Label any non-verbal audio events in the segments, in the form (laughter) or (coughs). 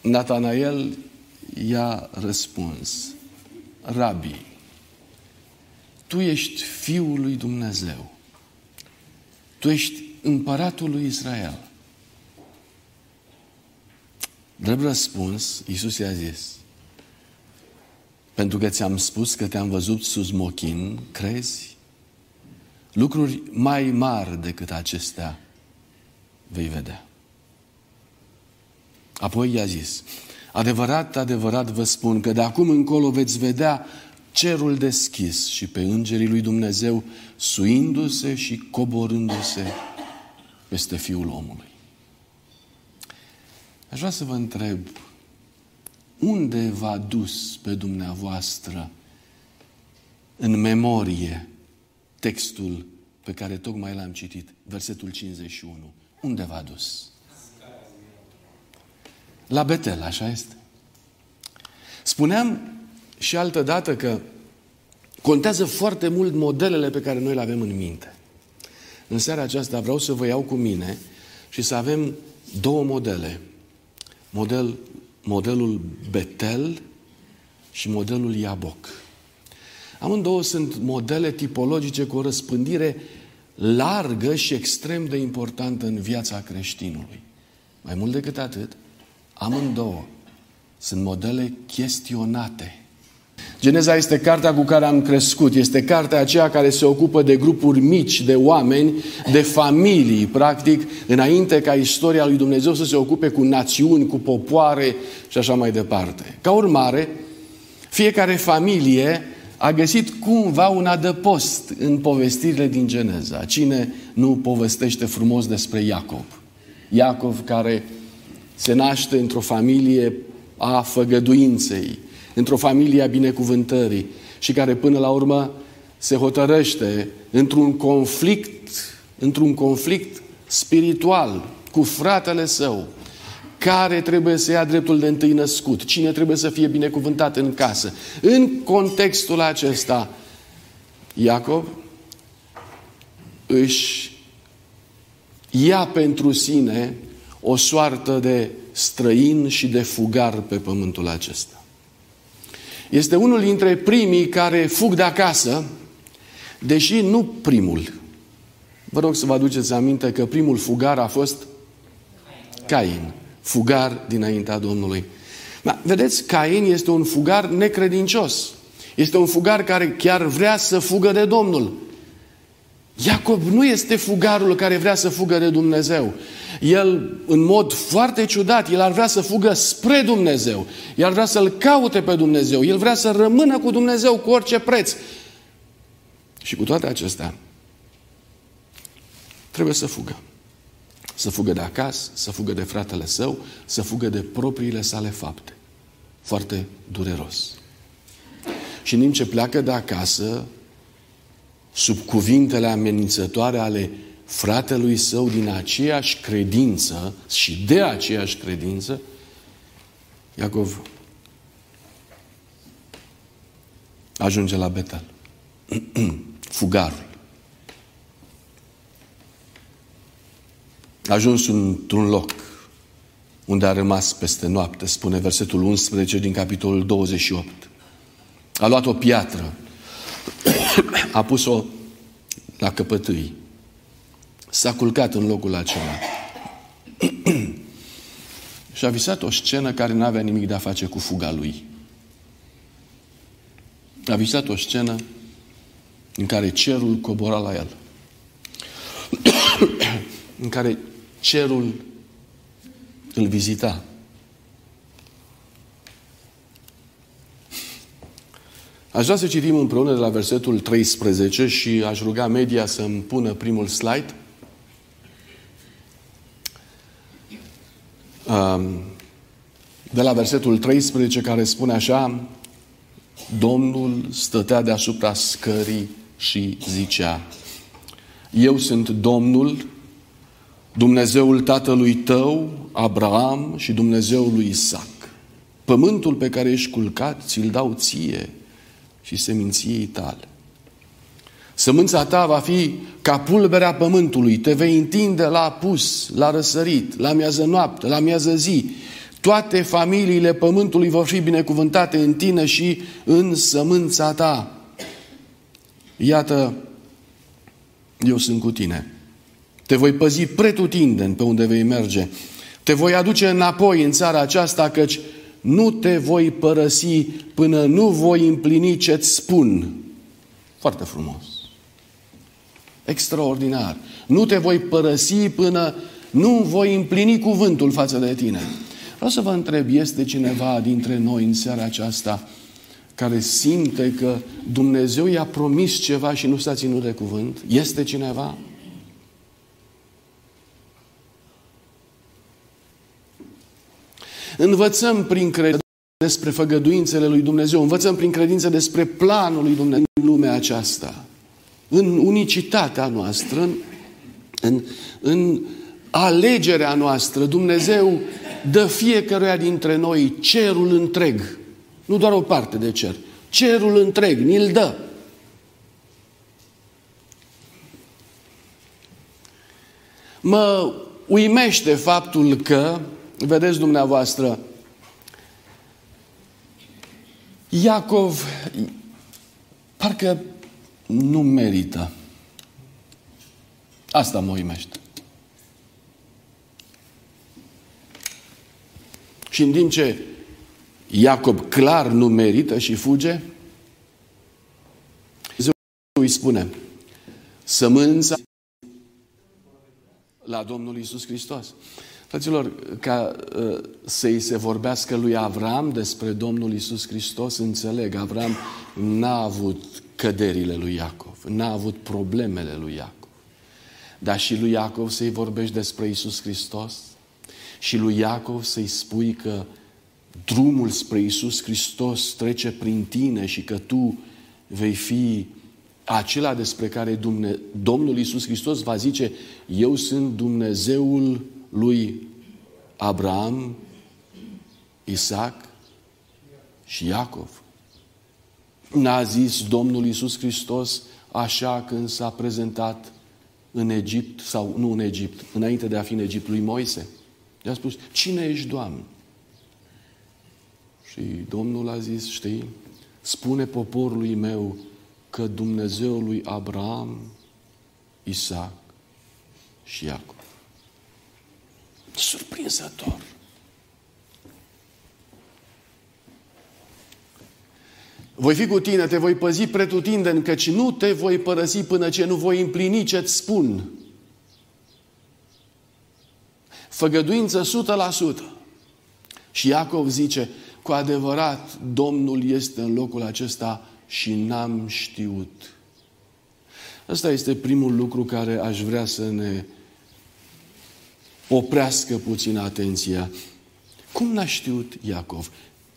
Natanael i-a răspuns, Rabi, tu ești Fiul lui Dumnezeu. Tu ești împăratul lui Israel. Drept răspuns, Iisus i-a zis, pentru că ți-am spus că te-am văzut sus mochin, crezi? Lucruri mai mari decât acestea vei vedea. Apoi i-a zis, adevărat, adevărat vă spun că de acum încolo veți vedea cerul deschis și pe îngerii lui Dumnezeu suindu-se și coborându-se peste Fiul omului. Aș vrea să vă întreb, unde v-a dus pe dumneavoastră în memorie textul pe care tocmai l-am citit, versetul 51? Unde v-a dus? La Betel, așa este. Spuneam și altă dată că contează foarte mult modelele pe care noi le avem în minte. În seara aceasta vreau să vă iau cu mine și să avem două modele. Model, modelul Betel și modelul Iaboc. Amândouă sunt modele tipologice cu o răspândire largă și extrem de importantă în viața creștinului. Mai mult decât atât, amândouă sunt modele chestionate. Geneza este cartea cu care am crescut, este cartea aceea care se ocupă de grupuri mici, de oameni, de familii, practic, înainte ca istoria lui Dumnezeu să se ocupe cu națiuni, cu popoare și așa mai departe. Ca urmare, fiecare familie a găsit cumva un adăpost în povestirile din Geneza. Cine nu povestește frumos despre Iacov? Iacov care se naște într-o familie a făgăduinței, într-o familie a binecuvântării și care până la urmă se hotărăște într-un conflict, într-un conflict spiritual cu fratele său, care trebuie să ia dreptul de întâi născut, cine trebuie să fie binecuvântat în casă. În contextul acesta, Iacov își ia pentru sine o soartă de străin și de fugar pe pământul acesta. Este unul dintre primii care fug de acasă, deși nu primul. Vă rog să vă aduceți aminte că primul fugar a fost Cain fugar dinaintea Domnului. Da, vedeți, Cain este un fugar necredincios. Este un fugar care chiar vrea să fugă de Domnul. Iacob nu este fugarul care vrea să fugă de Dumnezeu. El, în mod foarte ciudat, el ar vrea să fugă spre Dumnezeu. El ar vrea să-L caute pe Dumnezeu. El vrea să rămână cu Dumnezeu cu orice preț. Și cu toate acestea, trebuie să fugă. Să fugă de acasă, să fugă de fratele său, să fugă de propriile sale fapte. Foarte dureros. Și în timp ce pleacă de acasă, sub cuvintele amenințătoare ale fratelui său din aceeași credință și de aceeași credință, Iacov ajunge la Betel. (clears throat) Fugarul. A ajuns într-un loc unde a rămas peste noapte, spune versetul 11 din capitolul 28. A luat o piatră, (coughs) a pus-o la căpătâi, s-a culcat în locul acela (coughs) și a visat o scenă care nu avea nimic de a face cu fuga lui. A visat o scenă în care cerul cobora la el. (coughs) în care cerul îl vizita. Aș vrea să citim împreună de la versetul 13 și aș ruga media să îmi pună primul slide. De la versetul 13 care spune așa Domnul stătea deasupra scării și zicea Eu sunt Domnul Dumnezeul tatălui tău, Abraham și Dumnezeul lui Isaac. Pământul pe care ești culcat, ți-l dau ție și seminției tale. Sămânța ta va fi ca pulberea pământului, te vei întinde la apus, la răsărit, la miază noapte, la miază zi. Toate familiile pământului vor fi binecuvântate în tine și în sămânța ta. Iată, eu sunt cu tine. Te voi păzi pretutindeni pe unde vei merge. Te voi aduce înapoi în țara aceasta, căci nu te voi părăsi până nu voi împlini ce-ți spun. Foarte frumos. Extraordinar. Nu te voi părăsi până nu voi împlini cuvântul față de tine. Vreau să vă întreb, este cineva dintre noi în seara aceasta care simte că Dumnezeu i-a promis ceva și nu s-a ținut de cuvânt? Este cineva? Învățăm prin credință despre făgăduințele lui Dumnezeu, învățăm prin credință despre planul lui Dumnezeu în lumea aceasta, în unicitatea noastră, în, în, în alegerea noastră. Dumnezeu dă fiecăruia dintre noi cerul întreg, nu doar o parte de cer, cerul întreg, ni-l dă. Mă uimește faptul că Vedeți dumneavoastră, Iacov parcă nu merită. Asta mă uimește. Și în timp ce Iacob clar nu merită și fuge, Dumnezeu îi spune, sămânța la Domnul Isus Hristos. Fraților, ca uh, să-i se vorbească lui Avram despre Domnul Isus Hristos, înțeleg, Avram n-a avut căderile lui Iacov, n-a avut problemele lui Iacov. Dar și lui Iacov să-i vorbești despre Isus Hristos și lui Iacov să-i spui că drumul spre Isus Hristos trece prin tine și că tu vei fi acela despre care Dumne- Domnul Isus Hristos va zice, eu sunt Dumnezeul lui Abraham, Isaac și Iacov. N-a zis Domnul Isus Hristos așa când s-a prezentat în Egipt, sau nu în Egipt, înainte de a fi în Egipt lui Moise. I-a spus, cine ești, Doamne? Și Domnul a zis, știi, spune poporului meu că Dumnezeul lui Abraham, Isaac și Iacov. Surprinzător. Voi fi cu tine, te voi păzi pretutindeni, căci nu te voi părăsi până ce nu voi împlini ce-ți spun. Făgăduință 100%. Și Iacov zice, cu adevărat, Domnul este în locul acesta și n-am știut. Ăsta este primul lucru care aș vrea să ne oprească puțin atenția. Cum n-a știut Iacov?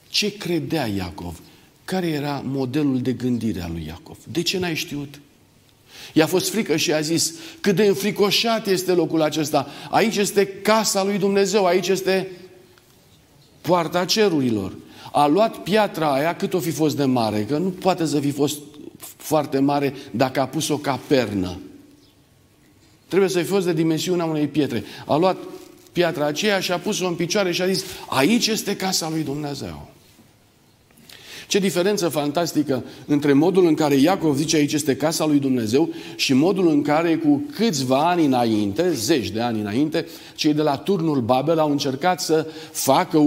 Ce credea Iacov? Care era modelul de gândire a lui Iacov? De ce n-ai știut? I-a fost frică și a zis, cât de înfricoșat este locul acesta. Aici este casa lui Dumnezeu, aici este poarta cerurilor. A luat piatra aia cât o fi fost de mare, că nu poate să fi fost foarte mare dacă a pus o capernă. Trebuie să fi fost de dimensiunea unei pietre. A luat piatra aceea și a pus-o în picioare și a zis, aici este casa lui Dumnezeu. Ce diferență fantastică între modul în care Iacov zice aici este casa lui Dumnezeu și modul în care cu câțiva ani înainte, zeci de ani înainte, cei de la turnul Babel au încercat să facă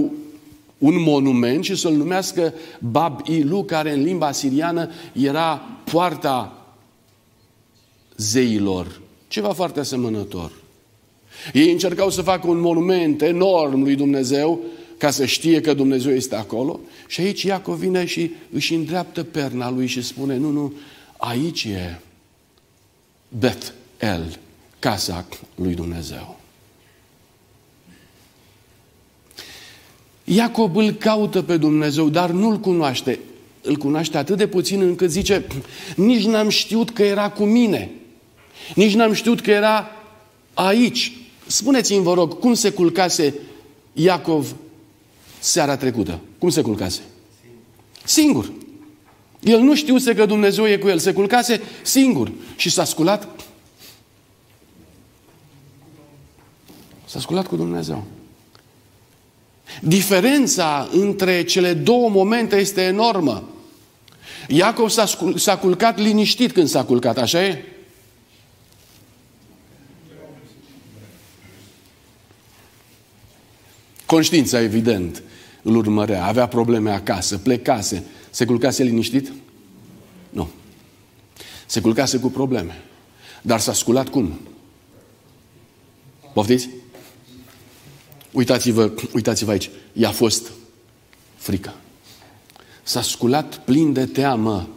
un monument și să-l numească Bab Ilu, care în limba siriană era poarta zeilor ceva foarte asemănător. Ei încercau să facă un monument enorm lui Dumnezeu ca să știe că Dumnezeu este acolo și aici Iacov vine și își îndreaptă perna lui și spune, nu, nu, aici e Beth El, casa lui Dumnezeu. Iacob îl caută pe Dumnezeu, dar nu-l cunoaște. Îl cunoaște atât de puțin încât zice, nici n-am știut că era cu mine. Nici n-am știut că era aici. Spuneți-mi, vă rog, cum se culcase Iacov seara trecută? Cum se culcase? Singur. El nu știuse că Dumnezeu e cu el. Se culcase singur. Și s-a sculat. S-a sculat cu Dumnezeu. Diferența între cele două momente este enormă. Iacov s-a, s-a culcat liniștit când s-a culcat, așa e? Conștiința, evident, îl urmărea, avea probleme acasă, plecase. Se culcase liniștit? Nu. Se culcase cu probleme. Dar s-a sculat cum? Poftiți? Uitați-vă, uitați-vă aici. I-a fost frică. S-a sculat plin de teamă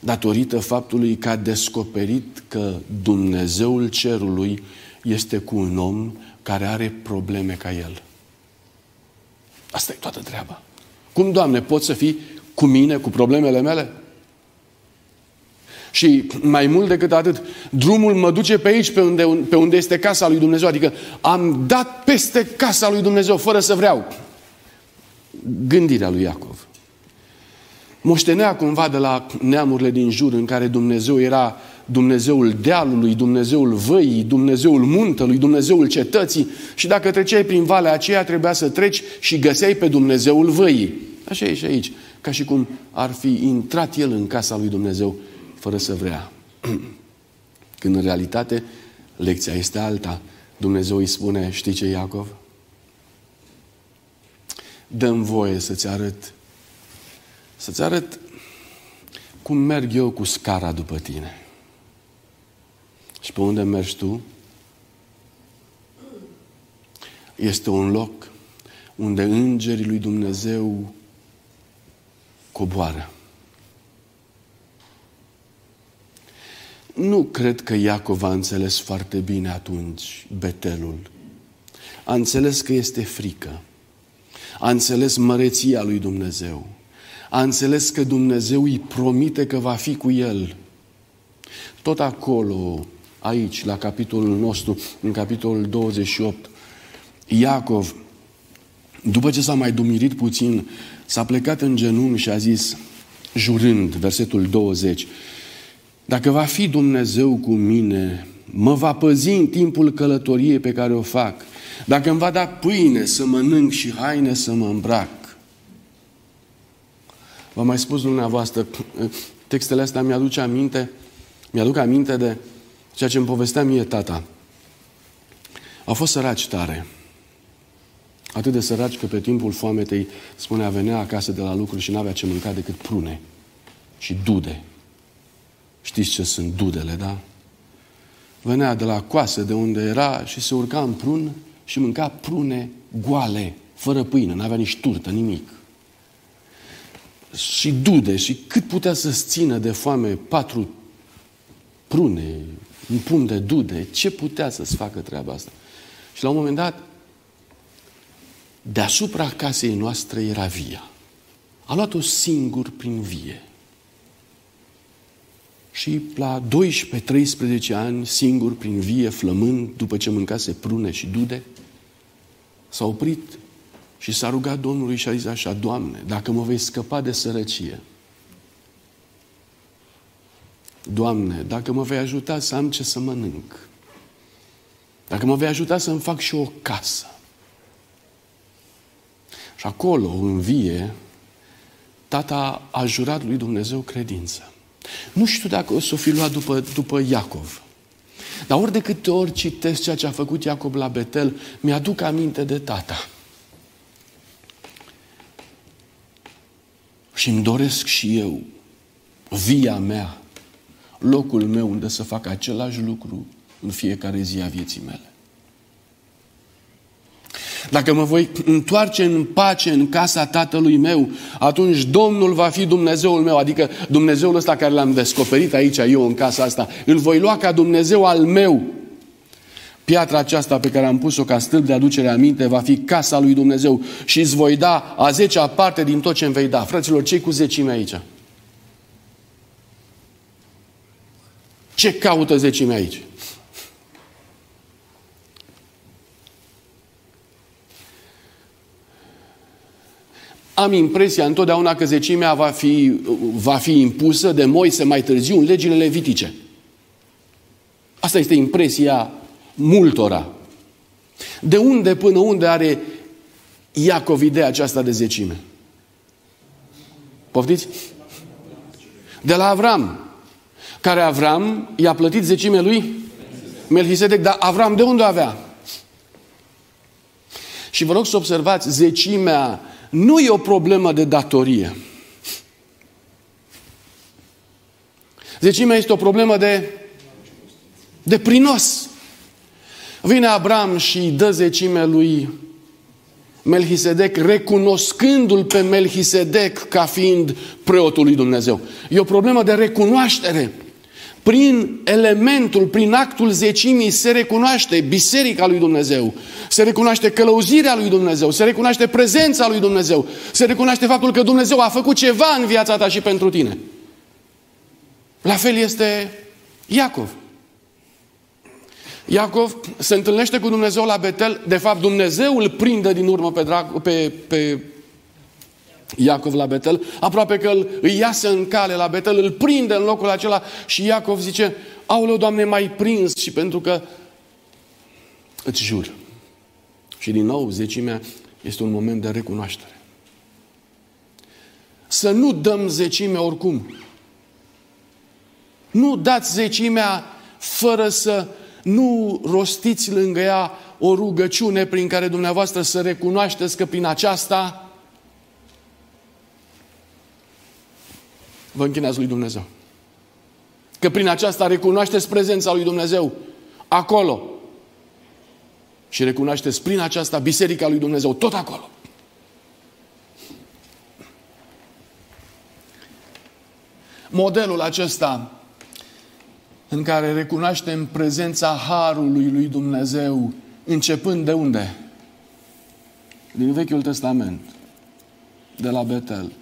datorită faptului că a descoperit că Dumnezeul cerului este cu un om care are probleme ca el. Asta e toată treaba. Cum, Doamne, poți să fii cu mine, cu problemele mele? Și mai mult decât atât, drumul mă duce pe aici, pe unde, pe unde este casa lui Dumnezeu. Adică am dat peste casa lui Dumnezeu, fără să vreau. Gândirea lui Iacov. Moștenea cumva de la neamurile din jur în care Dumnezeu era Dumnezeul dealului, Dumnezeul văii, Dumnezeul muntelui, Dumnezeul cetății și dacă treceai prin valea aceea trebuia să treci și găseai pe Dumnezeul văii. Așa e și aici, ca și cum ar fi intrat el în casa lui Dumnezeu fără să vrea. (clears throat) Când în realitate lecția este alta. Dumnezeu îi spune, știi ce, Iacov? Dăm voie să-ți arăt să-ți arăt cum merg eu cu scara după tine. Și pe unde mergi tu? Este un loc unde îngerii lui Dumnezeu coboară. Nu cred că Iacov a înțeles foarte bine atunci Betelul. A înțeles că este frică. A înțeles măreția lui Dumnezeu. A înțeles că Dumnezeu îi promite că va fi cu el. Tot acolo, aici, la capitolul nostru, în capitolul 28, Iacov, după ce s-a mai dumirit puțin, s-a plecat în genunchi și a zis, jurând, versetul 20, dacă va fi Dumnezeu cu mine, mă va păzi în timpul călătoriei pe care o fac. Dacă îmi va da pâine să mănânc și haine să mă îmbrac. V-am mai spus dumneavoastră, (clears throat) textele astea mi-aduce aminte, mi-aduc aminte de ceea ce îmi povestea mie tata. Au fost săraci tare. Atât de săraci că pe timpul foametei, spunea, venea acasă de la lucru și n-avea ce mânca decât prune și dude. Știți ce sunt dudele, da? Venea de la coasă de unde era și se urca în prun și mânca prune goale, fără pâine, n-avea nici turtă, nimic. Și dude, și cât putea să-ți țină de foame patru prune, un pun de dude, ce putea să-ți facă treaba asta? Și la un moment dat, deasupra casei noastre era via. A luat-o singur prin vie. Și la 12-13 ani, singur, prin vie, flămând, după ce mâncase prune și dude, s-a oprit și s-a rugat Domnului și a zis așa, Doamne, dacă mă vei scăpa de sărăcie, Doamne, dacă mă vei ajuta să am ce să mănânc, dacă mă vei ajuta să-mi fac și o casă. Și acolo, în vie, tata a jurat lui Dumnezeu credință. Nu știu dacă o să o fi luat după, după Iacov. Dar ori de câte ori citesc ceea ce a făcut Iacob la Betel, mi-aduc aminte de tata. Și îmi doresc și eu via mea, locul meu unde să fac același lucru în fiecare zi a vieții mele. Dacă mă voi întoarce în pace în casa tatălui meu, atunci Domnul va fi Dumnezeul meu, adică Dumnezeul ăsta care l-am descoperit aici eu în casa asta. Îl voi lua ca Dumnezeu al meu. Piatra aceasta pe care am pus-o ca stâlp de aducere aminte va fi casa lui Dumnezeu și îți voi da a zecea parte din tot ce îmi vei da. Fraților, ce cu zecime aici? Ce caută zecime aici? Am impresia întotdeauna că zecimea va fi, va fi impusă de Moise mai târziu în legile levitice. Asta este impresia multora. De unde până unde are Iacov ideea aceasta de zecime? Poftiți? De la Avram. Care Avram i-a plătit zecime lui Melchisedec. Dar Avram de unde avea? Și vă rog să observați, zecimea nu e o problemă de datorie. Zecimea este o problemă de, de prinos. Vine Abram și dă zecime lui Melchisedec, recunoscându-l pe Melchisedec ca fiind preotul lui Dumnezeu. E o problemă de recunoaștere. Prin elementul, prin actul zecimii se recunoaște biserica lui Dumnezeu, se recunoaște călăuzirea lui Dumnezeu, se recunoaște prezența lui Dumnezeu, se recunoaște faptul că Dumnezeu a făcut ceva în viața ta și pentru tine. La fel este Iacov. Iacov se întâlnește cu Dumnezeu la Betel. De fapt, Dumnezeu îl prinde din urmă pe, drag, pe, pe Iacov la Betel. Aproape că îl, îi iasă în cale la Betel, îl prinde în locul acela și Iacov zice, aoleu, Doamne, mai prins și pentru că îți jur. Și din nou, zecimea este un moment de recunoaștere. Să nu dăm zecime oricum. Nu dați zecimea fără să nu rostiți lângă ea o rugăciune prin care dumneavoastră să recunoașteți că prin aceasta vă închinați lui Dumnezeu. Că prin aceasta recunoașteți prezența lui Dumnezeu acolo. Și recunoașteți prin aceasta Biserica lui Dumnezeu tot acolo. Modelul acesta în care recunoaștem prezența Harului lui Dumnezeu, începând de unde? Din Vechiul Testament, de la Betel.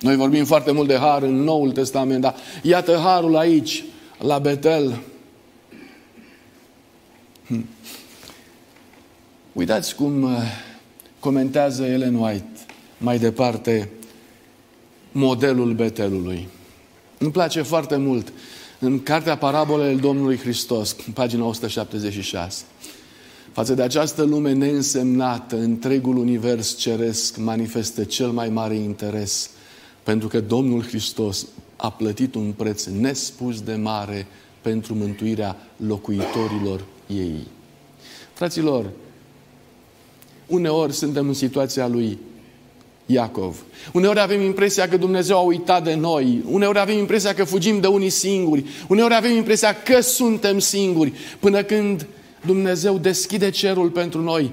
Noi vorbim foarte mult de Har în Noul Testament, dar iată Harul aici, la Betel. Hm. Uitați cum uh, comentează Ellen White mai departe modelul Betelului. Îmi place foarte mult în cartea Parabolele Domnului Hristos, pagina 176. Față de această lume neînsemnată, întregul univers ceresc manifestă cel mai mare interes, pentru că Domnul Hristos a plătit un preț nespus de mare pentru mântuirea locuitorilor ei. Fraților, uneori suntem în situația lui Iacov. Uneori avem impresia că Dumnezeu a uitat de noi. Uneori avem impresia că fugim de unii singuri. Uneori avem impresia că suntem singuri. Până când Dumnezeu deschide cerul pentru noi.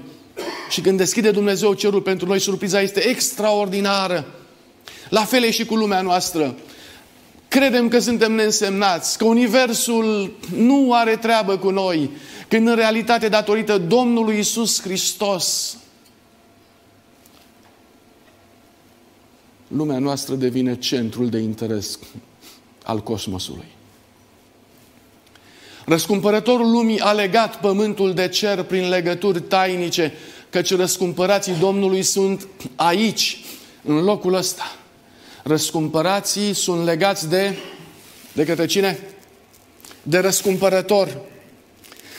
Și când deschide Dumnezeu cerul pentru noi, surpriza este extraordinară. La fel e și cu lumea noastră. Credem că suntem neînsemnați, că Universul nu are treabă cu noi, când în realitate, datorită Domnului Isus Hristos, lumea noastră devine centrul de interes al cosmosului. Răscumpărătorul lumii a legat pământul de cer prin legături tainice, căci răscumpărații Domnului sunt aici, în locul ăsta. Răscumpărații sunt legați de, de către cine? De răscumpărător.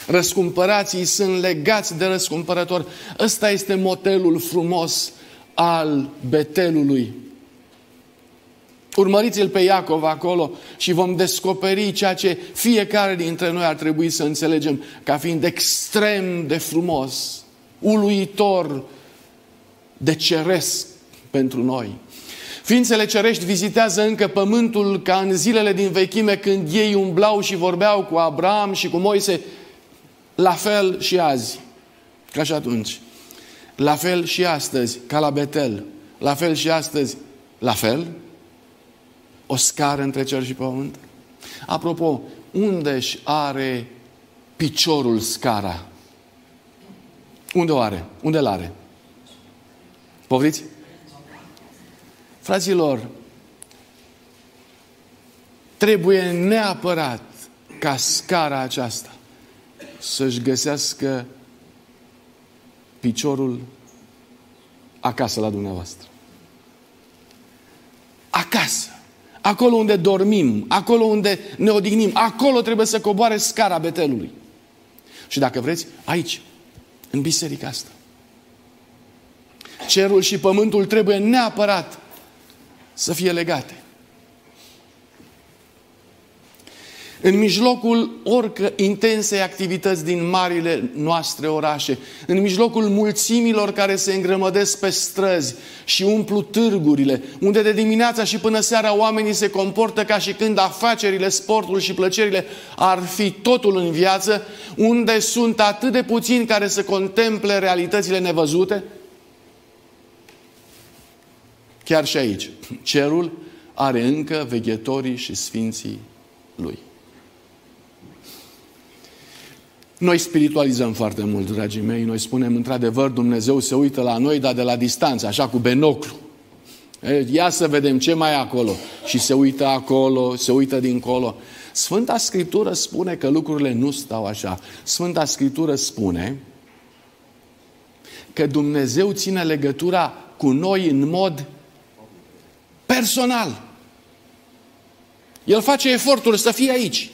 Răscumpărații sunt legați de răscumpărător. Ăsta este motelul frumos al Betelului. Urmăriți-l pe Iacov acolo și vom descoperi ceea ce fiecare dintre noi ar trebui să înțelegem ca fiind extrem de frumos, uluitor, de ceresc pentru noi. Ființele cerești vizitează încă pământul ca în zilele din vechime când ei umblau și vorbeau cu Abraham și cu Moise, la fel și azi, ca și atunci. La fel și astăzi, ca la Betel. La fel și astăzi, la fel o scară între cer și pământ? Apropo, unde își are piciorul scara? Unde o are? Unde l are? Povriți? Fraților, trebuie neapărat ca scara aceasta să-și găsească piciorul acasă la dumneavoastră. Acasă acolo unde dormim, acolo unde ne odihnim, acolo trebuie să coboare scara betelului. Și dacă vreți, aici, în biserica asta. Cerul și pământul trebuie neapărat să fie legate. În mijlocul orică intensei activități din marile noastre orașe, în mijlocul mulțimilor care se îngrămădesc pe străzi și umplu târgurile, unde de dimineața și până seara oamenii se comportă ca și când afacerile, sportul și plăcerile ar fi totul în viață, unde sunt atât de puțini care să contemple realitățile nevăzute, chiar și aici, cerul are încă veghetorii și sfinții lui. Noi spiritualizăm foarte mult, dragii mei. Noi spunem, într-adevăr, Dumnezeu se uită la noi, dar de la distanță, așa cu benoclu. Ia să vedem ce mai e acolo. Și se uită acolo, se uită dincolo. Sfânta Scriptură spune că lucrurile nu stau așa. Sfânta Scriptură spune că Dumnezeu ține legătura cu noi în mod personal. El face efortul să fie aici.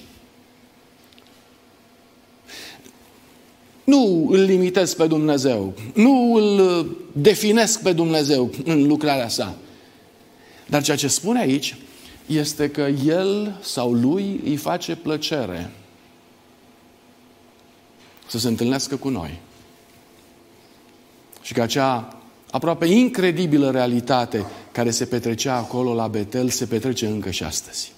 Nu îl limitez pe Dumnezeu, nu îl definesc pe Dumnezeu în lucrarea sa. Dar ceea ce spune aici este că El sau Lui îi face plăcere să se întâlnească cu noi. Și că acea aproape incredibilă realitate care se petrecea acolo la Betel se petrece încă și astăzi.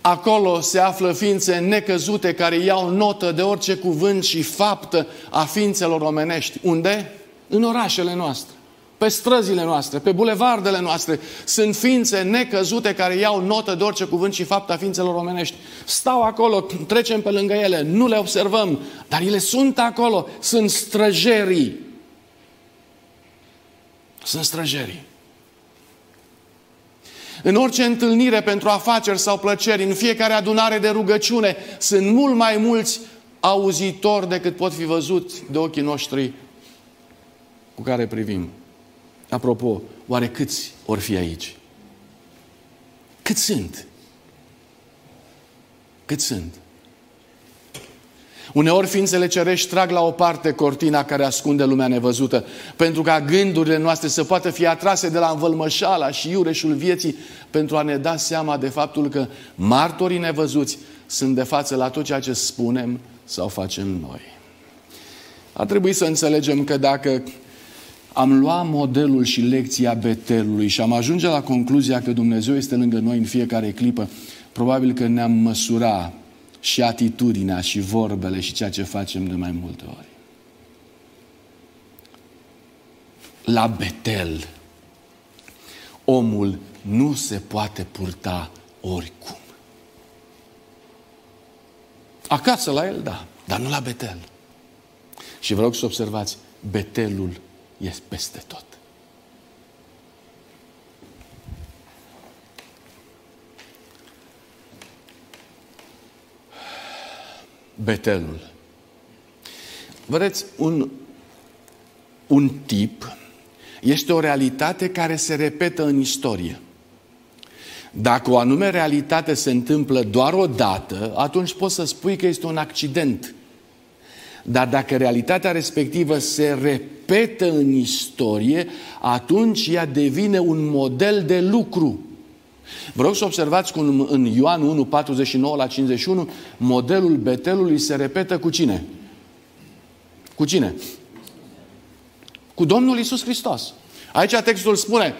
Acolo se află ființe necăzute care iau notă de orice cuvânt și faptă a ființelor omenești. Unde? În orașele noastre, pe străzile noastre, pe bulevardele noastre. Sunt ființe necăzute care iau notă de orice cuvânt și faptă a ființelor omenești. Stau acolo, trecem pe lângă ele, nu le observăm, dar ele sunt acolo, sunt străjerii. Sunt străjerii. În orice întâlnire pentru afaceri sau plăceri, în fiecare adunare de rugăciune, sunt mult mai mulți auzitori decât pot fi văzut de ochii noștri cu care privim. Apropo, oare câți or fi aici? Cât sunt? Cât sunt? Uneori ființele cerești trag la o parte cortina care ascunde lumea nevăzută, pentru ca gândurile noastre să poată fi atrase de la învălmășala și iureșul vieții, pentru a ne da seama de faptul că martorii nevăzuți sunt de față la tot ceea ce spunem sau facem noi. A trebuit să înțelegem că dacă am luat modelul și lecția Betelului și am ajunge la concluzia că Dumnezeu este lângă noi în fiecare clipă, probabil că ne-am măsura și atitudinea și vorbele și ceea ce facem de mai multe ori. La Betel, omul nu se poate purta oricum. Acasă la el, da, dar nu la Betel. Și vă rog să observați, Betelul este peste tot. Betelul. Vedeți, un, un tip este o realitate care se repetă în istorie. Dacă o anume realitate se întâmplă doar o dată, atunci poți să spui că este un accident. Dar dacă realitatea respectivă se repetă în istorie, atunci ea devine un model de lucru. Vreau să observați cum în Ioan 1, 49 la 51, modelul Betelului se repetă cu cine? Cu cine? Cu Domnul Isus Hristos. Aici textul spune,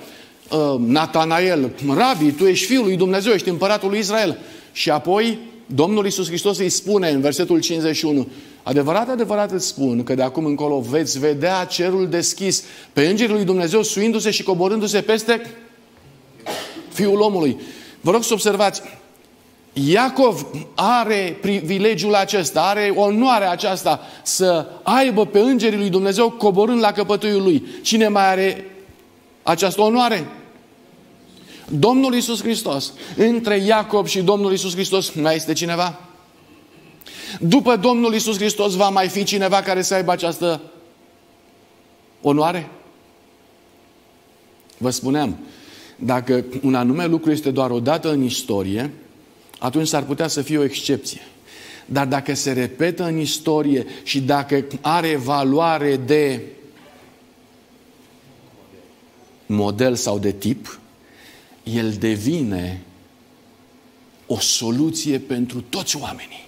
uh, Natanael, Rabi, tu ești Fiul lui Dumnezeu, ești împăratul lui Israel. Și apoi Domnul Isus Hristos îi spune în versetul 51, Adevărat, adevărat îți spun că de acum încolo veți vedea cerul deschis pe îngerii lui Dumnezeu suindu-se și coborându-se peste Fiul omului. Vă rog să observați, Iacov are privilegiul acesta, are onoarea aceasta să aibă pe îngerii lui Dumnezeu coborând la căpătâiul lui. Cine mai are această onoare? Domnul Isus Hristos. Între Iacob și Domnul Isus Hristos mai este cineva? După Domnul Isus Hristos va mai fi cineva care să aibă această onoare? Vă spuneam, dacă un anume lucru este doar o dată în istorie, atunci s-ar putea să fie o excepție. dar dacă se repetă în istorie și dacă are valoare de model sau de tip, el devine o soluție pentru toți oamenii.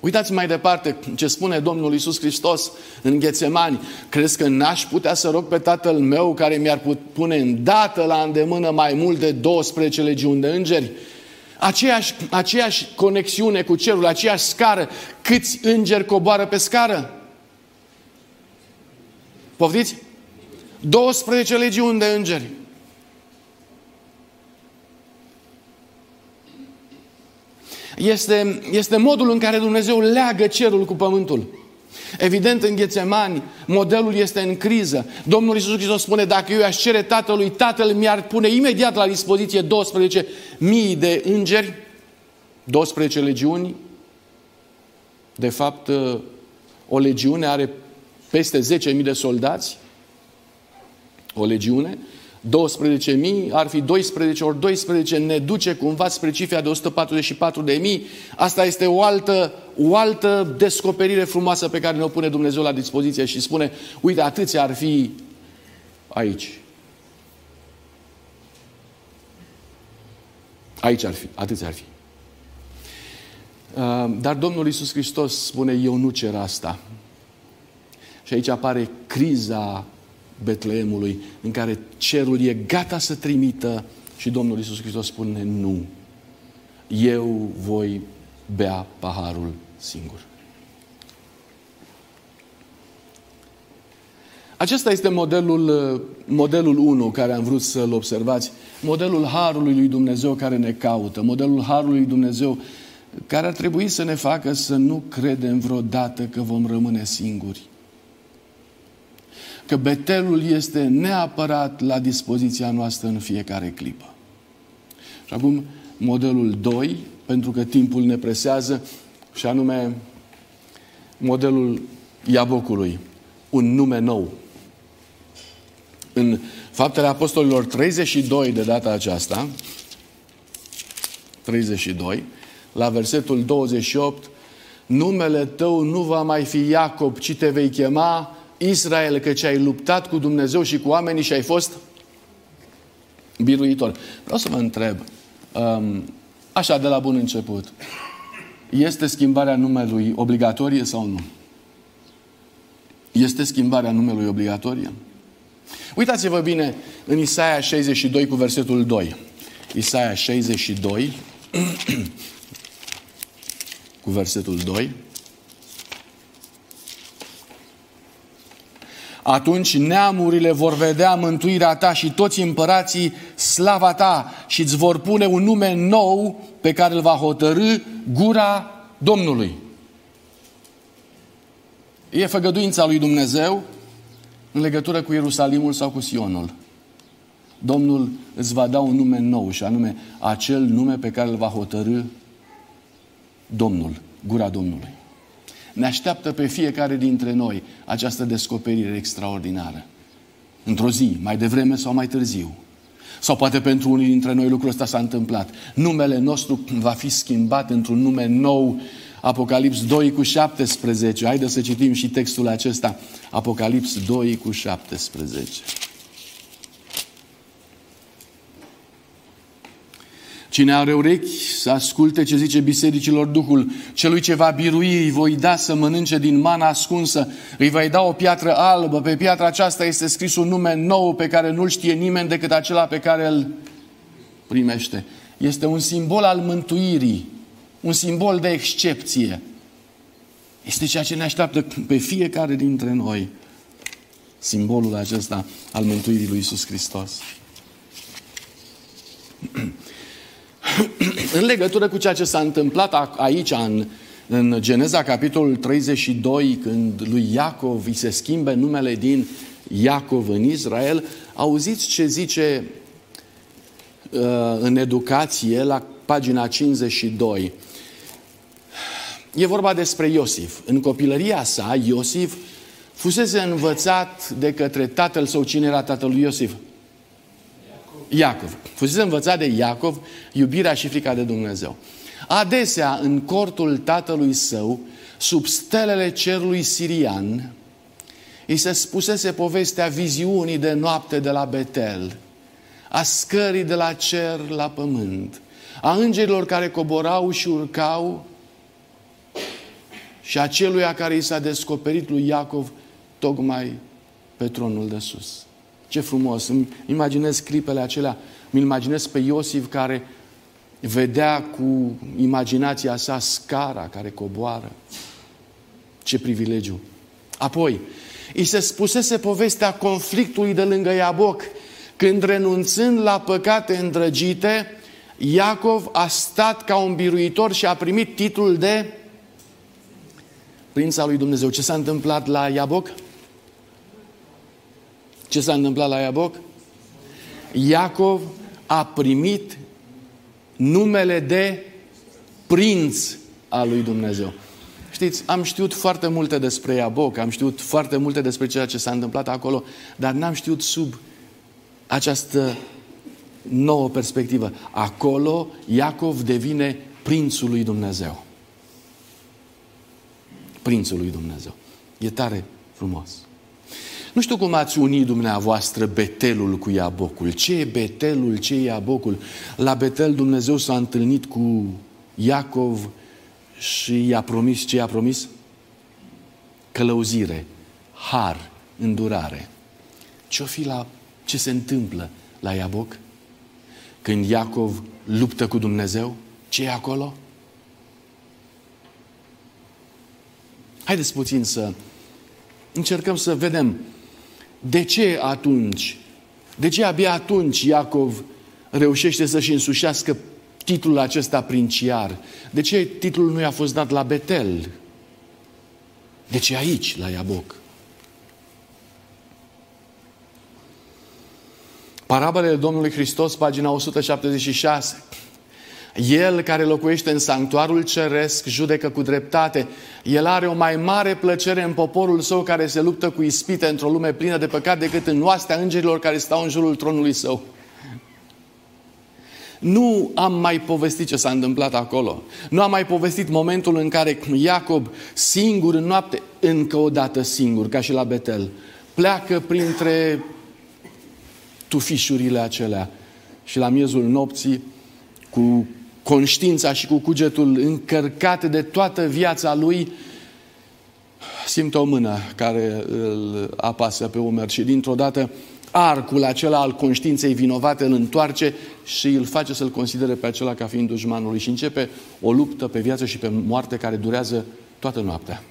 Uitați mai departe ce spune Domnul Isus Hristos în Ghețemani. Crezi că n-aș putea să rog pe Tatăl meu care mi-ar pune îndată la îndemână mai mult de 12 legiuni de îngeri? Aceeași, aceeași conexiune cu cerul, aceeași scară. Câți îngeri coboară pe scară? Poftiți? 12 legiuni de îngeri. Este, este modul în care Dumnezeu leagă cerul cu pământul. Evident, în Ghețemani, modelul este în criză. Domnul Iisus Hristos spune, dacă eu aș cere Tatălui, Tatăl mi-ar pune imediat la dispoziție 12 mii de îngeri, 12 legiuni. De fapt, o legiune are peste 10.000 de soldați. O legiune. 12.000 ar fi 12 ori 12 ne duce cumva spre cifra de 144 de mii. Asta este o altă, o altă descoperire frumoasă pe care ne-o pune Dumnezeu la dispoziție și spune, uite, atâția ar fi aici. Aici ar fi, atâția ar fi. Uh, dar Domnul Iisus Hristos spune, eu nu cer asta. Și aici apare criza Betleemului, în care cerul e gata să trimită și Domnul Iisus Hristos spune nu. Eu voi bea paharul singur. Acesta este modelul, modelul 1 care am vrut să-l observați. Modelul Harului lui Dumnezeu care ne caută. Modelul Harului lui Dumnezeu care ar trebui să ne facă să nu credem vreodată că vom rămâne singuri că betelul este neapărat la dispoziția noastră în fiecare clipă. Și acum modelul 2, pentru că timpul ne presează, și anume modelul Iabocului, un nume nou. În Faptele Apostolilor 32 de data aceasta, 32, la versetul 28, numele tău nu va mai fi Iacob, ci te vei chema Israel, că ce ai luptat cu Dumnezeu și cu oamenii și ai fost biruitor. Vreau să vă întreb, um, așa de la bun început, este schimbarea numelui obligatorie sau nu? Este schimbarea numelui obligatorie? Uitați-vă bine în Isaia 62 cu versetul 2. Isaia 62 (clears throat) cu versetul 2. Atunci neamurile vor vedea mântuirea ta și toți împărații slava ta și îți vor pune un nume nou pe care îl va hotărâ gura Domnului. E făgăduința lui Dumnezeu în legătură cu Ierusalimul sau cu Sionul. Domnul îți va da un nume nou și anume acel nume pe care îl va hotărâ Domnul, gura Domnului. Ne așteaptă pe fiecare dintre noi această descoperire extraordinară. Într-o zi, mai devreme sau mai târziu. Sau poate pentru unii dintre noi lucrul ăsta s-a întâmplat. Numele nostru va fi schimbat într-un nume nou. Apocalips 2 cu 17. Haideți să citim și textul acesta. Apocalips 2 cu 17. Cine are urechi să asculte ce zice bisericilor Duhul, celui ce va birui îi voi da să mănânce din mana ascunsă, îi voi da o piatră albă, pe piatra aceasta este scris un nume nou pe care nu-l știe nimeni decât acela pe care îl primește. Este un simbol al mântuirii, un simbol de excepție. Este ceea ce ne așteaptă pe fiecare dintre noi. Simbolul acesta al mântuirii lui Isus Hristos. (clears throat) (coughs) în legătură cu ceea ce s-a întâmplat aici în, în Geneza, capitolul 32, când lui Iacov îi se schimbe numele din Iacov în Israel, auziți ce zice uh, în educație la pagina 52. E vorba despre Iosif. În copilăria sa, Iosif fusese învățat de către tatăl său. Cine era tatăl lui Iosif? Iacov. Fusese învățat de Iacov iubirea și frica de Dumnezeu. Adesea, în cortul tatălui său, sub stelele cerului sirian, îi se spusese povestea viziunii de noapte de la Betel, a scării de la cer la pământ, a îngerilor care coborau și urcau și a celuia care i s-a descoperit lui Iacov tocmai pe tronul de sus. Ce frumos! Îmi imaginez clipele acelea, îmi imaginez pe Iosif care vedea cu imaginația sa scara care coboară. Ce privilegiu! Apoi, îi se spusese povestea conflictului de lângă Iaboc, când renunțând la păcate îndrăgite, Iacov a stat ca un biruitor și a primit titlul de prinț al lui Dumnezeu. Ce s-a întâmplat la Iaboc? Ce s-a întâmplat la Iaboc? Iacov a primit numele de prinț al lui Dumnezeu. Știți, am știut foarte multe despre Iaboc, am știut foarte multe despre ceea ce s-a întâmplat acolo, dar n-am știut sub această nouă perspectivă. Acolo Iacov devine prințul lui Dumnezeu. Prințul lui Dumnezeu. E tare frumos. Nu știu cum ați unit dumneavoastră Betelul cu Iabocul. Ce e Betelul, ce e Iabocul? La Betel Dumnezeu s-a întâlnit cu Iacov și i-a promis ce i-a promis? Călăuzire, har, îndurare. Ce-o fi la ce se întâmplă la Iaboc? Când Iacov luptă cu Dumnezeu, ce e acolo? Haideți puțin să încercăm să vedem de ce atunci, de ce abia atunci Iacov reușește să-și însușească titlul acesta princiar? De ce titlul nu i-a fost dat la Betel? De ce aici, la Iaboc? Parabolele Domnului Hristos, pagina 176. El care locuiește în sanctuarul ceresc judecă cu dreptate. El are o mai mare plăcere în poporul său care se luptă cu ispite într-o lume plină de păcat decât în noastea îngerilor care stau în jurul tronului său. Nu am mai povestit ce s-a întâmplat acolo. Nu am mai povestit momentul în care Iacob, singur în noapte, încă o dată singur, ca și la Betel, pleacă printre tufișurile acelea și la miezul nopții, cu conștiința și cu cugetul încărcat de toată viața lui, simte o mână care îl apasă pe umăr și dintr-o dată arcul acela al conștiinței vinovate îl întoarce și îl face să-l considere pe acela ca fiind dușmanului și începe o luptă pe viață și pe moarte care durează toată noaptea.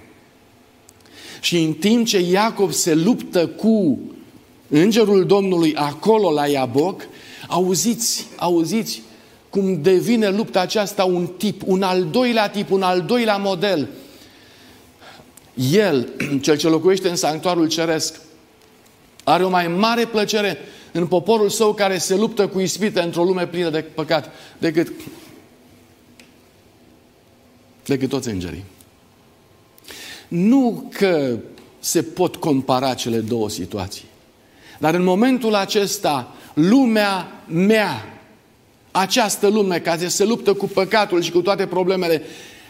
Și în timp ce Iacob se luptă cu îngerul Domnului acolo la Iaboc, auziți, auziți cum devine lupta aceasta un tip, un al doilea tip, un al doilea model. El, (clears throat) cel ce locuiește în sanctuarul ceresc, are o mai mare plăcere în poporul său care se luptă cu ispite într-o lume plină de păcat decât, decât toți îngerii. Nu că se pot compara cele două situații. Dar în momentul acesta, lumea mea, această lume care se luptă cu păcatul și cu toate problemele,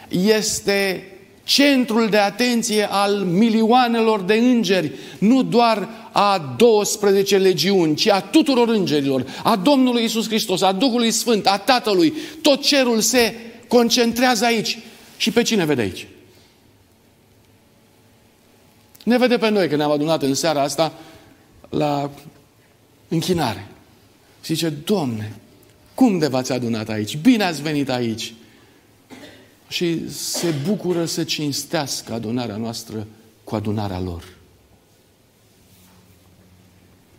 este centrul de atenție al milioanelor de îngeri, nu doar a 12 legiuni, ci a tuturor îngerilor, a Domnului Isus Hristos, a Duhului Sfânt, a Tatălui. Tot cerul se concentrează aici. Și pe cine vede aici? Ne vede pe noi că ne-am adunat în seara asta la închinare. Și zice, Domne, cum de v-ați adunat aici? Bine ați venit aici! Și se bucură să cinstească adunarea noastră cu adunarea lor.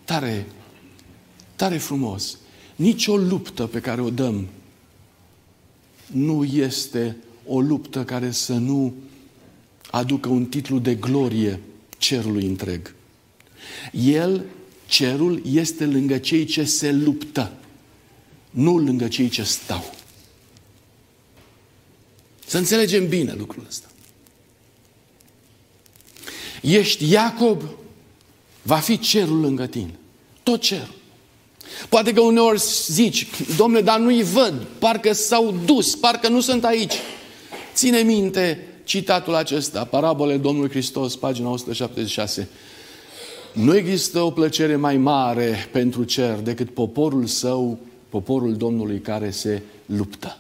Tare, tare frumos. Nici o luptă pe care o dăm nu este o luptă care să nu aducă un titlu de glorie cerului întreg. El, cerul, este lângă cei ce se luptă, nu lângă cei ce stau. Să înțelegem bine lucrul ăsta. Ești Iacob, va fi cerul lângă tine. Tot cerul. Poate că uneori zici, domnule, dar nu-i văd, parcă s-au dus, parcă nu sunt aici. Ține minte citatul acesta, parabole Domnului Hristos, pagina 176. Nu există o plăcere mai mare pentru cer decât poporul său, poporul Domnului care se luptă.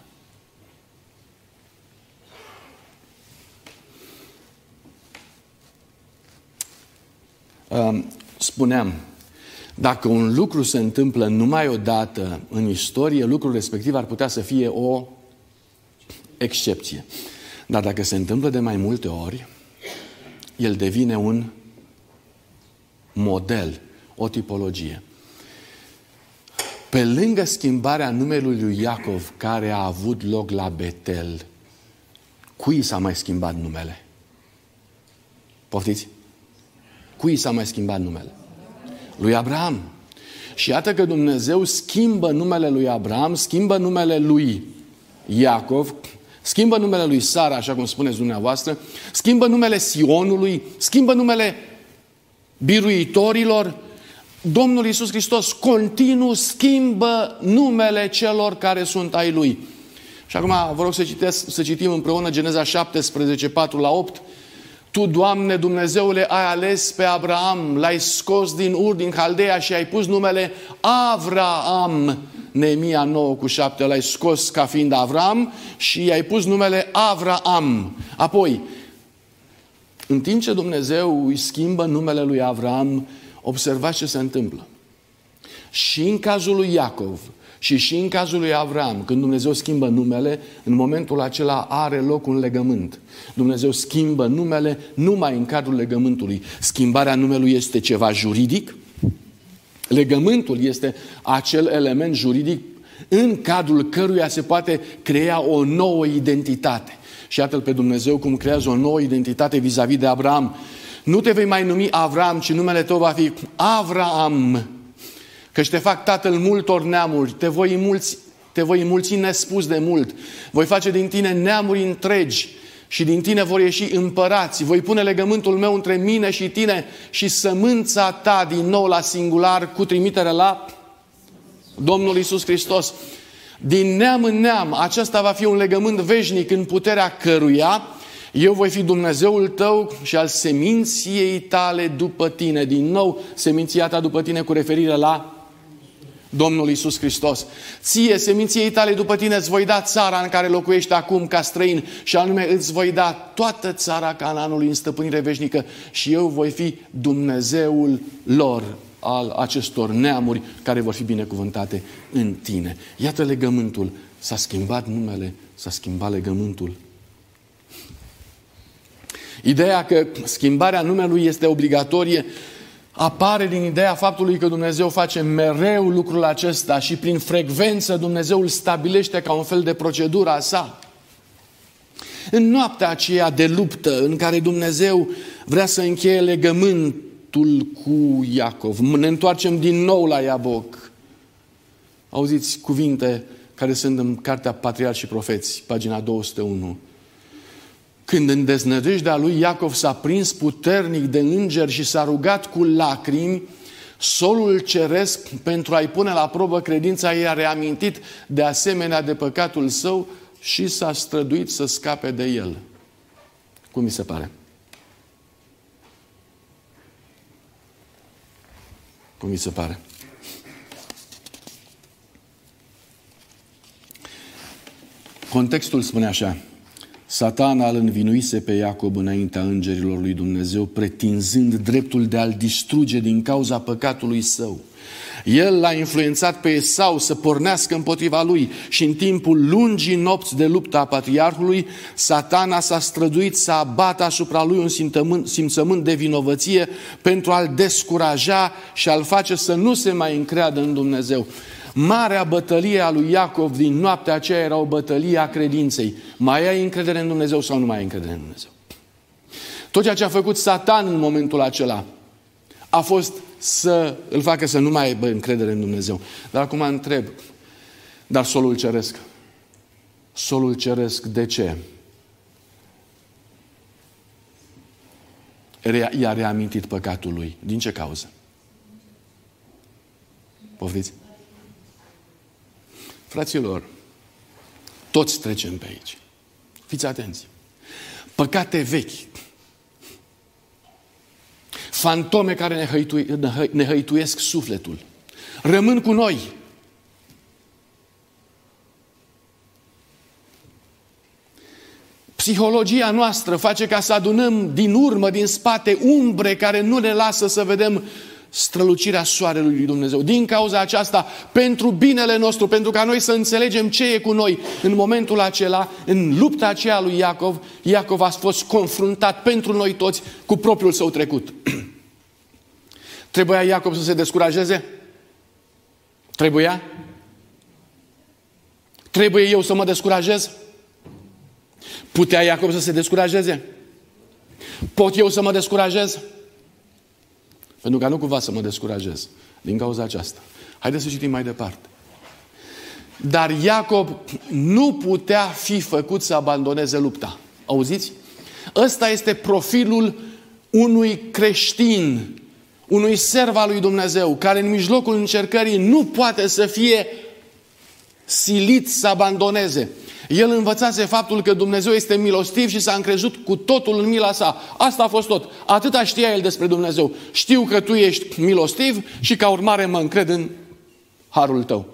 Spuneam, dacă un lucru se întâmplă numai o dată în istorie, lucrul respectiv ar putea să fie o excepție. Dar dacă se întâmplă de mai multe ori, el devine un model, o tipologie. Pe lângă schimbarea numelui lui Iacov, care a avut loc la Betel, cui s-a mai schimbat numele? Poftiți? Cui s-a mai schimbat numele? Lui Abraham. Și iată că Dumnezeu schimbă numele lui Abraham, schimbă numele lui Iacov, schimbă numele lui Sara, așa cum spuneți dumneavoastră, schimbă numele Sionului, schimbă numele biruitorilor. Domnul Iisus Hristos continuu schimbă numele celor care sunt ai Lui. Și acum vă rog să, citesc, să citim împreună Geneza 17, 4 la 8. Tu, Doamne Dumnezeule, ai ales pe Abraham, l-ai scos din Ur, din Haldea și ai pus numele Avraam. Neemia 9 cu 7 l-ai scos ca fiind Avram și i-ai pus numele Avraam. Apoi, în timp ce Dumnezeu îi schimbă numele lui Avram, observați ce se întâmplă. Și în cazul lui Iacov, și și în cazul lui Avram, când Dumnezeu schimbă numele, în momentul acela are loc un legământ. Dumnezeu schimbă numele numai în cadrul legământului. Schimbarea numelui este ceva juridic. Legământul este acel element juridic în cadrul căruia se poate crea o nouă identitate. Și iată pe Dumnezeu cum creează o nouă identitate vis-a-vis de Abraham. Nu te vei mai numi Avram, ci numele tău va fi Avraam Căci te fac tatăl multor neamuri, te voi mulți, te voi mulți nespus de mult. Voi face din tine neamuri întregi și din tine vor ieși împărați. Voi pune legământul meu între mine și tine și sămânța ta din nou la singular cu trimitere la Domnul Isus Hristos. Din neam în neam, acesta va fi un legământ veșnic în puterea căruia eu voi fi Dumnezeul tău și al seminției tale după tine. Din nou, seminția ta după tine cu referire la Domnul Isus Hristos. Ție, seminției tale după tine, îți voi da țara în care locuiești acum ca străin și anume îți voi da toată țara Canaanului în stăpânire veșnică și eu voi fi Dumnezeul lor al acestor neamuri care vor fi binecuvântate în tine. Iată legământul. S-a schimbat numele, s-a schimbat legământul. Ideea că schimbarea numelui este obligatorie apare din ideea faptului că Dumnezeu face mereu lucrul acesta și prin frecvență Dumnezeu îl stabilește ca un fel de procedură a sa. În noaptea aceea de luptă în care Dumnezeu vrea să încheie legământul cu Iacov, ne întoarcem din nou la Iaboc. Auziți cuvinte care sunt în Cartea Patriarhi și Profeți, pagina 201. Când în deznădejdea lui Iacov s-a prins puternic de îngeri și s-a rugat cu lacrimi, solul ceresc pentru a-i pune la probă credința ei a reamintit de asemenea de păcatul său și s-a străduit să scape de el. Cum mi se pare? Cum mi se pare? Contextul spune așa. Satana îl învinuise pe Iacob înaintea îngerilor lui Dumnezeu, pretinzând dreptul de a-l distruge din cauza păcatului său. El l-a influențat pe Esau să pornească împotriva lui și în timpul lungii nopți de luptă a patriarhului, satana s-a străduit să abată asupra lui un simțământ, simțământ de vinovăție pentru a-l descuraja și a-l face să nu se mai încreadă în Dumnezeu. Marea bătălie a lui Iacov din noaptea aceea era o bătălie a credinței. Mai ai încredere în Dumnezeu sau nu mai ai încredere în Dumnezeu? Tot ceea ce a făcut Satan în momentul acela a fost să îl facă să nu mai aibă încredere în Dumnezeu. Dar acum întreb, dar solul ceresc? Solul ceresc de ce? I-a reamintit păcatul lui. Din ce cauză? Poftiți? Fraților, toți trecem pe aici. Fiți atenți. Păcate vechi. Fantome care ne, hăitui, ne hăituiesc sufletul. Rămân cu noi. Psihologia noastră face ca să adunăm din urmă, din spate, umbre care nu ne lasă să vedem strălucirea soarelui lui Dumnezeu. Din cauza aceasta, pentru binele nostru, pentru ca noi să înțelegem ce e cu noi, în momentul acela, în lupta aceea lui Iacov, Iacov a fost confruntat pentru noi toți cu propriul său trecut. (clears throat) Trebuia Iacov să se descurajeze? Trebuia? Trebuie eu să mă descurajez? Putea Iacov să se descurajeze? Pot eu să mă descurajez? Pentru ca nu cumva să mă descurajez din cauza aceasta. Haideți să citim mai departe. Dar Iacob nu putea fi făcut să abandoneze lupta. Auziți? Ăsta este profilul unui creștin, unui serv al lui Dumnezeu, care în mijlocul încercării nu poate să fie silit să abandoneze. El învățase faptul că Dumnezeu este milostiv și s-a încrezut cu totul în mila sa. Asta a fost tot. Atâta știa el despre Dumnezeu. Știu că tu ești milostiv și ca urmare mă încred în harul tău.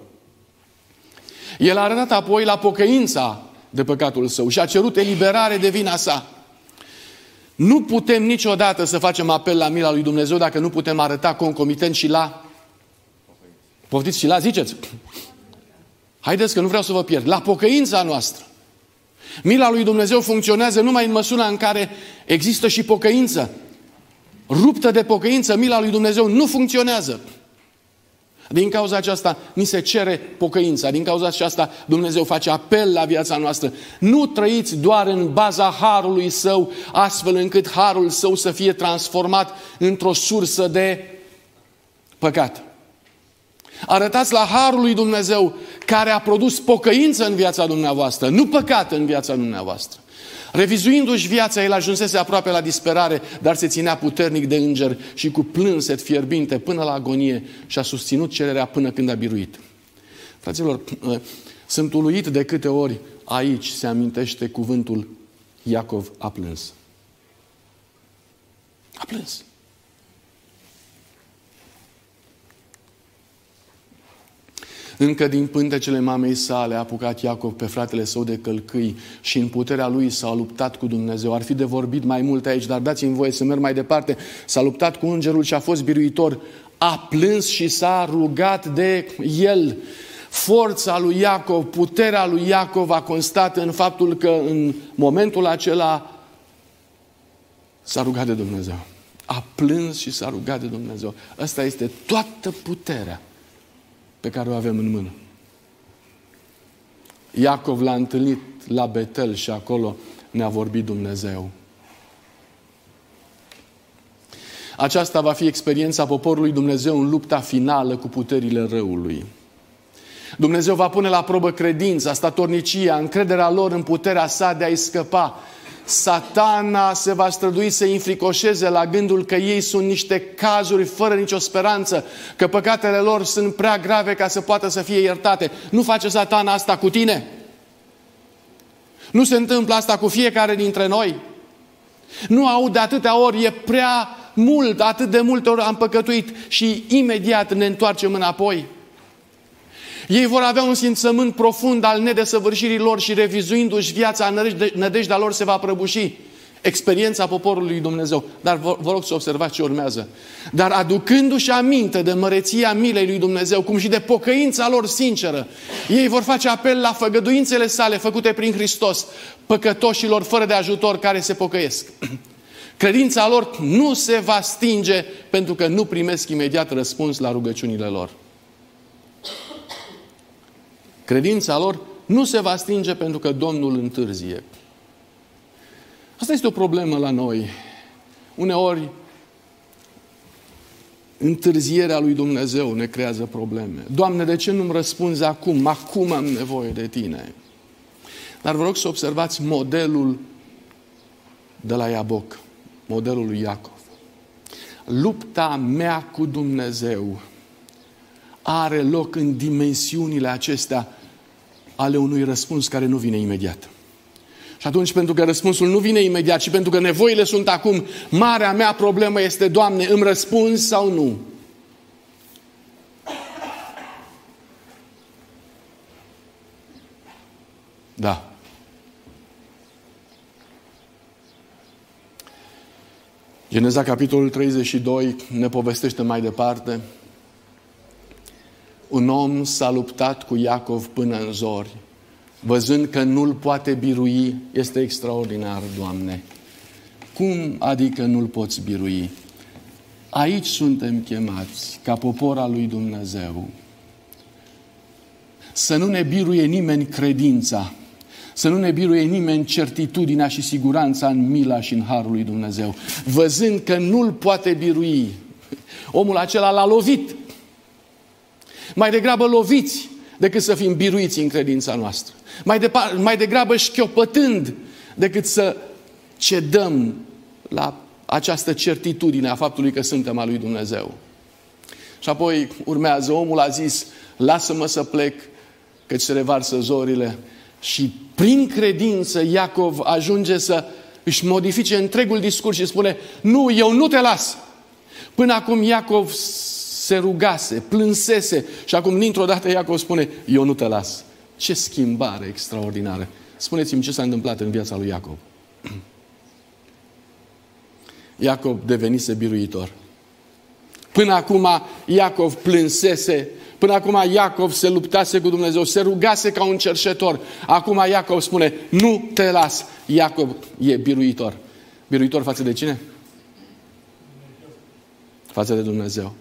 El a arătat apoi la pocăința de păcatul său și a cerut eliberare de vina sa. Nu putem niciodată să facem apel la mila lui Dumnezeu dacă nu putem arăta concomitent și la Poftiți și la, ziceți. Haideți că nu vreau să vă pierd. La pocăința noastră. Mila lui Dumnezeu funcționează numai în măsura în care există și pocăință. Ruptă de pocăință, mila lui Dumnezeu nu funcționează. Din cauza aceasta ni se cere pocăința. Din cauza aceasta Dumnezeu face apel la viața noastră. Nu trăiți doar în baza harului său, astfel încât harul său să fie transformat într-o sursă de păcat. Arătați la harul lui Dumnezeu care a produs pocăință în viața dumneavoastră, nu păcat în viața dumneavoastră. Revizuindu-și viața, el ajunsese aproape la disperare, dar se ținea puternic de înger și cu plânset fierbinte până la agonie și a susținut cererea până când a biruit. Fraților, (clears throat) sunt uluit de câte ori aici se amintește cuvântul Iacov a plâns. A plâns. Încă din pântecele mamei sale a apucat Iacov pe fratele său de călcâi și în puterea lui s-a luptat cu Dumnezeu. Ar fi de vorbit mai mult aici, dar dați-mi voie să merg mai departe. S-a luptat cu îngerul și a fost biruitor. A plâns și s-a rugat de el. Forța lui Iacov, puterea lui Iacov a constat în faptul că în momentul acela s-a rugat de Dumnezeu. A plâns și s-a rugat de Dumnezeu. Asta este toată puterea pe care o avem în mână. Iacov l-a întâlnit la Betel și acolo ne-a vorbit Dumnezeu. Aceasta va fi experiența poporului Dumnezeu în lupta finală cu puterile răului. Dumnezeu va pune la probă credința, statornicia, încrederea lor în puterea sa de a-i scăpa satana se va strădui să înfricoșeze la gândul că ei sunt niște cazuri fără nicio speranță, că păcatele lor sunt prea grave ca să poată să fie iertate. Nu face satana asta cu tine? Nu se întâmplă asta cu fiecare dintre noi? Nu aud de atâtea ori, e prea mult, atât de multe ori am păcătuit și imediat ne întoarcem înapoi. Ei vor avea un simțământ profund al nedesăvârșirii lor și revizuindu-și viața, nădejdea lor se va prăbuși. Experiența poporului Dumnezeu. Dar vă, vă rog să observați ce urmează. Dar aducându-și aminte de măreția milei lui Dumnezeu, cum și de pocăința lor sinceră, ei vor face apel la făgăduințele sale făcute prin Hristos, păcătoșilor fără de ajutor care se pocăiesc. (clears throat) Credința lor nu se va stinge pentru că nu primesc imediat răspuns la rugăciunile lor. Credința lor nu se va stinge pentru că Domnul întârzie. Asta este o problemă la noi. Uneori, întârzierea lui Dumnezeu ne creează probleme. Doamne, de ce nu-mi răspunzi acum? Acum am nevoie de Tine. Dar vă rog să observați modelul de la Iaboc, modelul lui Iacov. Lupta mea cu Dumnezeu are loc în dimensiunile acestea ale unui răspuns care nu vine imediat. Și atunci, pentru că răspunsul nu vine imediat și pentru că nevoile sunt acum, marea mea problemă este, Doamne, îmi răspunzi sau nu? Da. Geneza, capitolul 32, ne povestește mai departe. Un om s-a luptat cu Iacov până în zori. Văzând că nu-l poate birui, este extraordinar, Doamne. Cum adică nu-l poți birui? Aici suntem chemați, ca popor al lui Dumnezeu, să nu ne biruie nimeni credința, să nu ne biruie nimeni certitudinea și siguranța în mila și în harul lui Dumnezeu. Văzând că nu-l poate birui, omul acela l-a lovit. Mai degrabă loviți decât să fim biruiți în credința noastră. Mai, de, mai degrabă șchiopătând decât să cedăm la această certitudine a faptului că suntem al lui Dumnezeu. Și apoi urmează, omul a zis, lasă-mă să plec, căci se revarsă zorile. Și prin credință Iacov ajunge să își modifice întregul discurs și spune, nu, eu nu te las. Până acum Iacov se rugase, plânsese și acum dintr-o dată Iacov spune, eu nu te las. Ce schimbare extraordinară! Spuneți-mi ce s-a întâmplat în viața lui Iacov. (clears throat) Iacov devenise biruitor. Până acum Iacov plânsese, până acum Iacov se luptase cu Dumnezeu, se rugase ca un cerșetor. Acum Iacov spune, nu te las. Iacov e biruitor. Biruitor față de cine? Față de Dumnezeu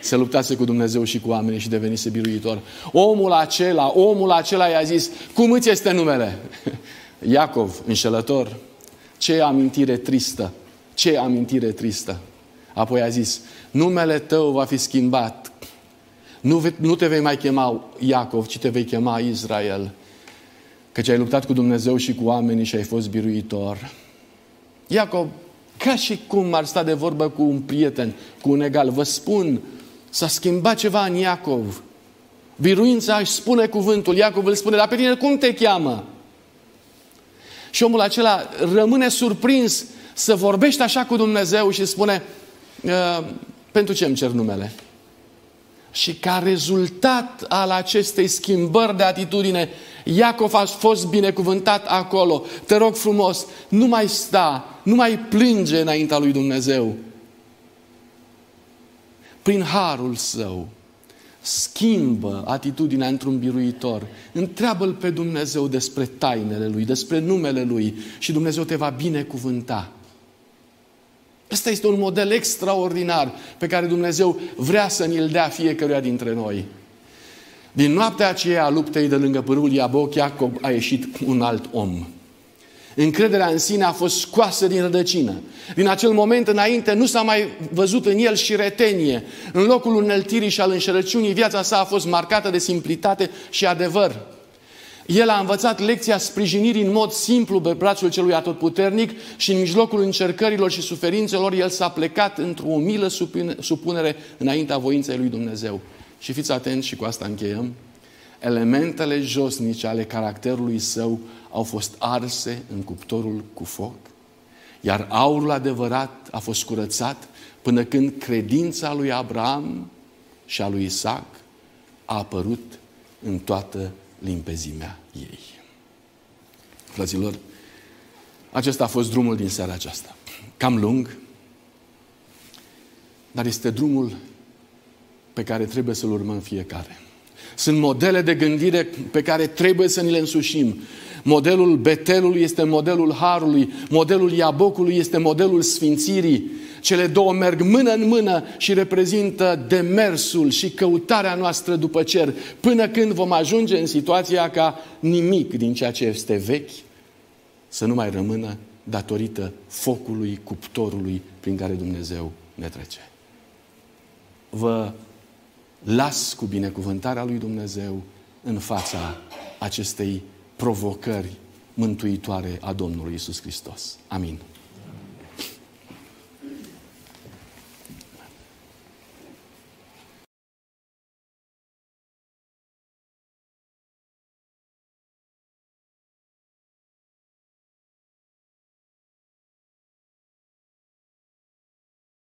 se luptase cu Dumnezeu și cu oamenii și devenise biruitor. Omul acela, omul acela i-a zis, cum îți este numele? (laughs) Iacov, înșelător. Ce amintire tristă, ce amintire tristă. Apoi a zis, numele tău va fi schimbat. Nu, nu te vei mai chema Iacov, ci te vei chema Israel. Căci ai luptat cu Dumnezeu și cu oamenii și ai fost biruitor. Iacov, ca și cum ar sta de vorbă cu un prieten, cu un egal. Vă spun, S-a schimbat ceva în Iacov. Biruința își spune cuvântul. Iacov îl spune, dar pe tine cum te cheamă? Și omul acela rămâne surprins să vorbește așa cu Dumnezeu și spune, ă, pentru ce îmi cer numele? Și ca rezultat al acestei schimbări de atitudine, Iacov a fost binecuvântat acolo. Te rog frumos, nu mai sta, nu mai plânge înaintea lui Dumnezeu, prin harul său, schimbă atitudinea într-un biruitor. Întreabă-L pe Dumnezeu despre tainele Lui, despre numele Lui și Dumnezeu te va binecuvânta. Ăsta este un model extraordinar pe care Dumnezeu vrea să ni-l dea fiecăruia dintre noi. Din noaptea aceea a luptei de lângă părul Iaboc, Iacob a ieșit un alt om. Încrederea în sine a fost scoasă din rădăcină. Din acel moment înainte nu s-a mai văzut în el și retenie. În locul uneltirii și al înșelăciunii, viața sa a fost marcată de simplitate și adevăr. El a învățat lecția sprijinirii în mod simplu pe brațul celui atotputernic și în mijlocul încercărilor și suferințelor el s-a plecat într-o umilă supunere înaintea voinței lui Dumnezeu. Și fiți atenți și cu asta încheiem. Elementele josnice ale caracterului său au fost arse în cuptorul cu foc, iar aurul adevărat a fost curățat până când credința lui Abraham și a lui Isaac a apărut în toată limpezimea ei. Fraților, acesta a fost drumul din seara aceasta. Cam lung, dar este drumul pe care trebuie să-l urmăm fiecare. Sunt modele de gândire pe care trebuie să ni le însușim. Modelul Betelului este modelul Harului, modelul Iabocului este modelul Sfințirii. Cele două merg mână în mână și reprezintă demersul și căutarea noastră după cer, până când vom ajunge în situația ca nimic din ceea ce este vechi să nu mai rămână datorită focului, cuptorului prin care Dumnezeu ne trece. Vă las cu binecuvântarea lui Dumnezeu în fața acestei provocări mântuitoare a Domnului Isus Hristos. Amin.